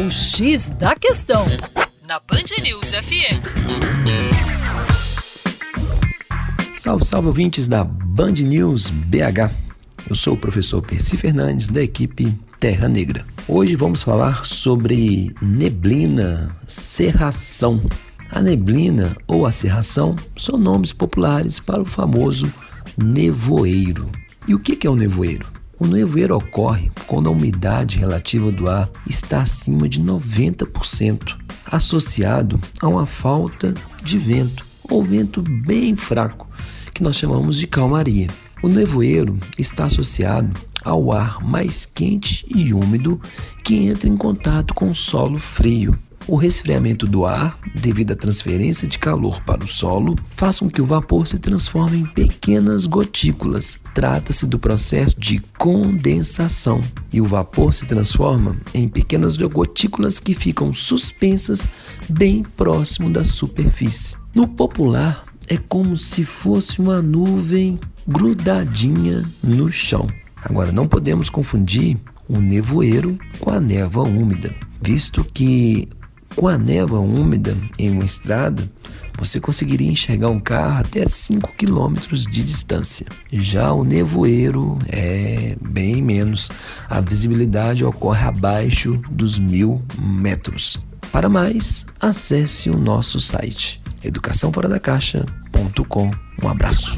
O X da Questão, na Band News FM. Salve, salve ouvintes da Band News BH. Eu sou o professor Percy Fernandes, da equipe Terra Negra. Hoje vamos falar sobre neblina, serração. A neblina ou a serração são nomes populares para o famoso nevoeiro. E o que é o nevoeiro? O nevoeiro ocorre quando a umidade relativa do ar está acima de 90%, associado a uma falta de vento ou vento bem fraco, que nós chamamos de calmaria. O nevoeiro está associado ao ar mais quente e úmido que entra em contato com o solo frio. O resfriamento do ar, devido à transferência de calor para o solo, faz com que o vapor se transforme em pequenas gotículas. Trata-se do processo de condensação. E o vapor se transforma em pequenas gotículas que ficam suspensas bem próximo da superfície. No popular, é como se fosse uma nuvem grudadinha no chão. Agora, não podemos confundir o nevoeiro com a névoa úmida, visto que com a névoa úmida em uma estrada, você conseguiria enxergar um carro até 5 km de distância. Já o nevoeiro é bem menos. A visibilidade ocorre abaixo dos mil metros. Para mais, acesse o nosso site educaçãoforadacaixa.com. Um abraço.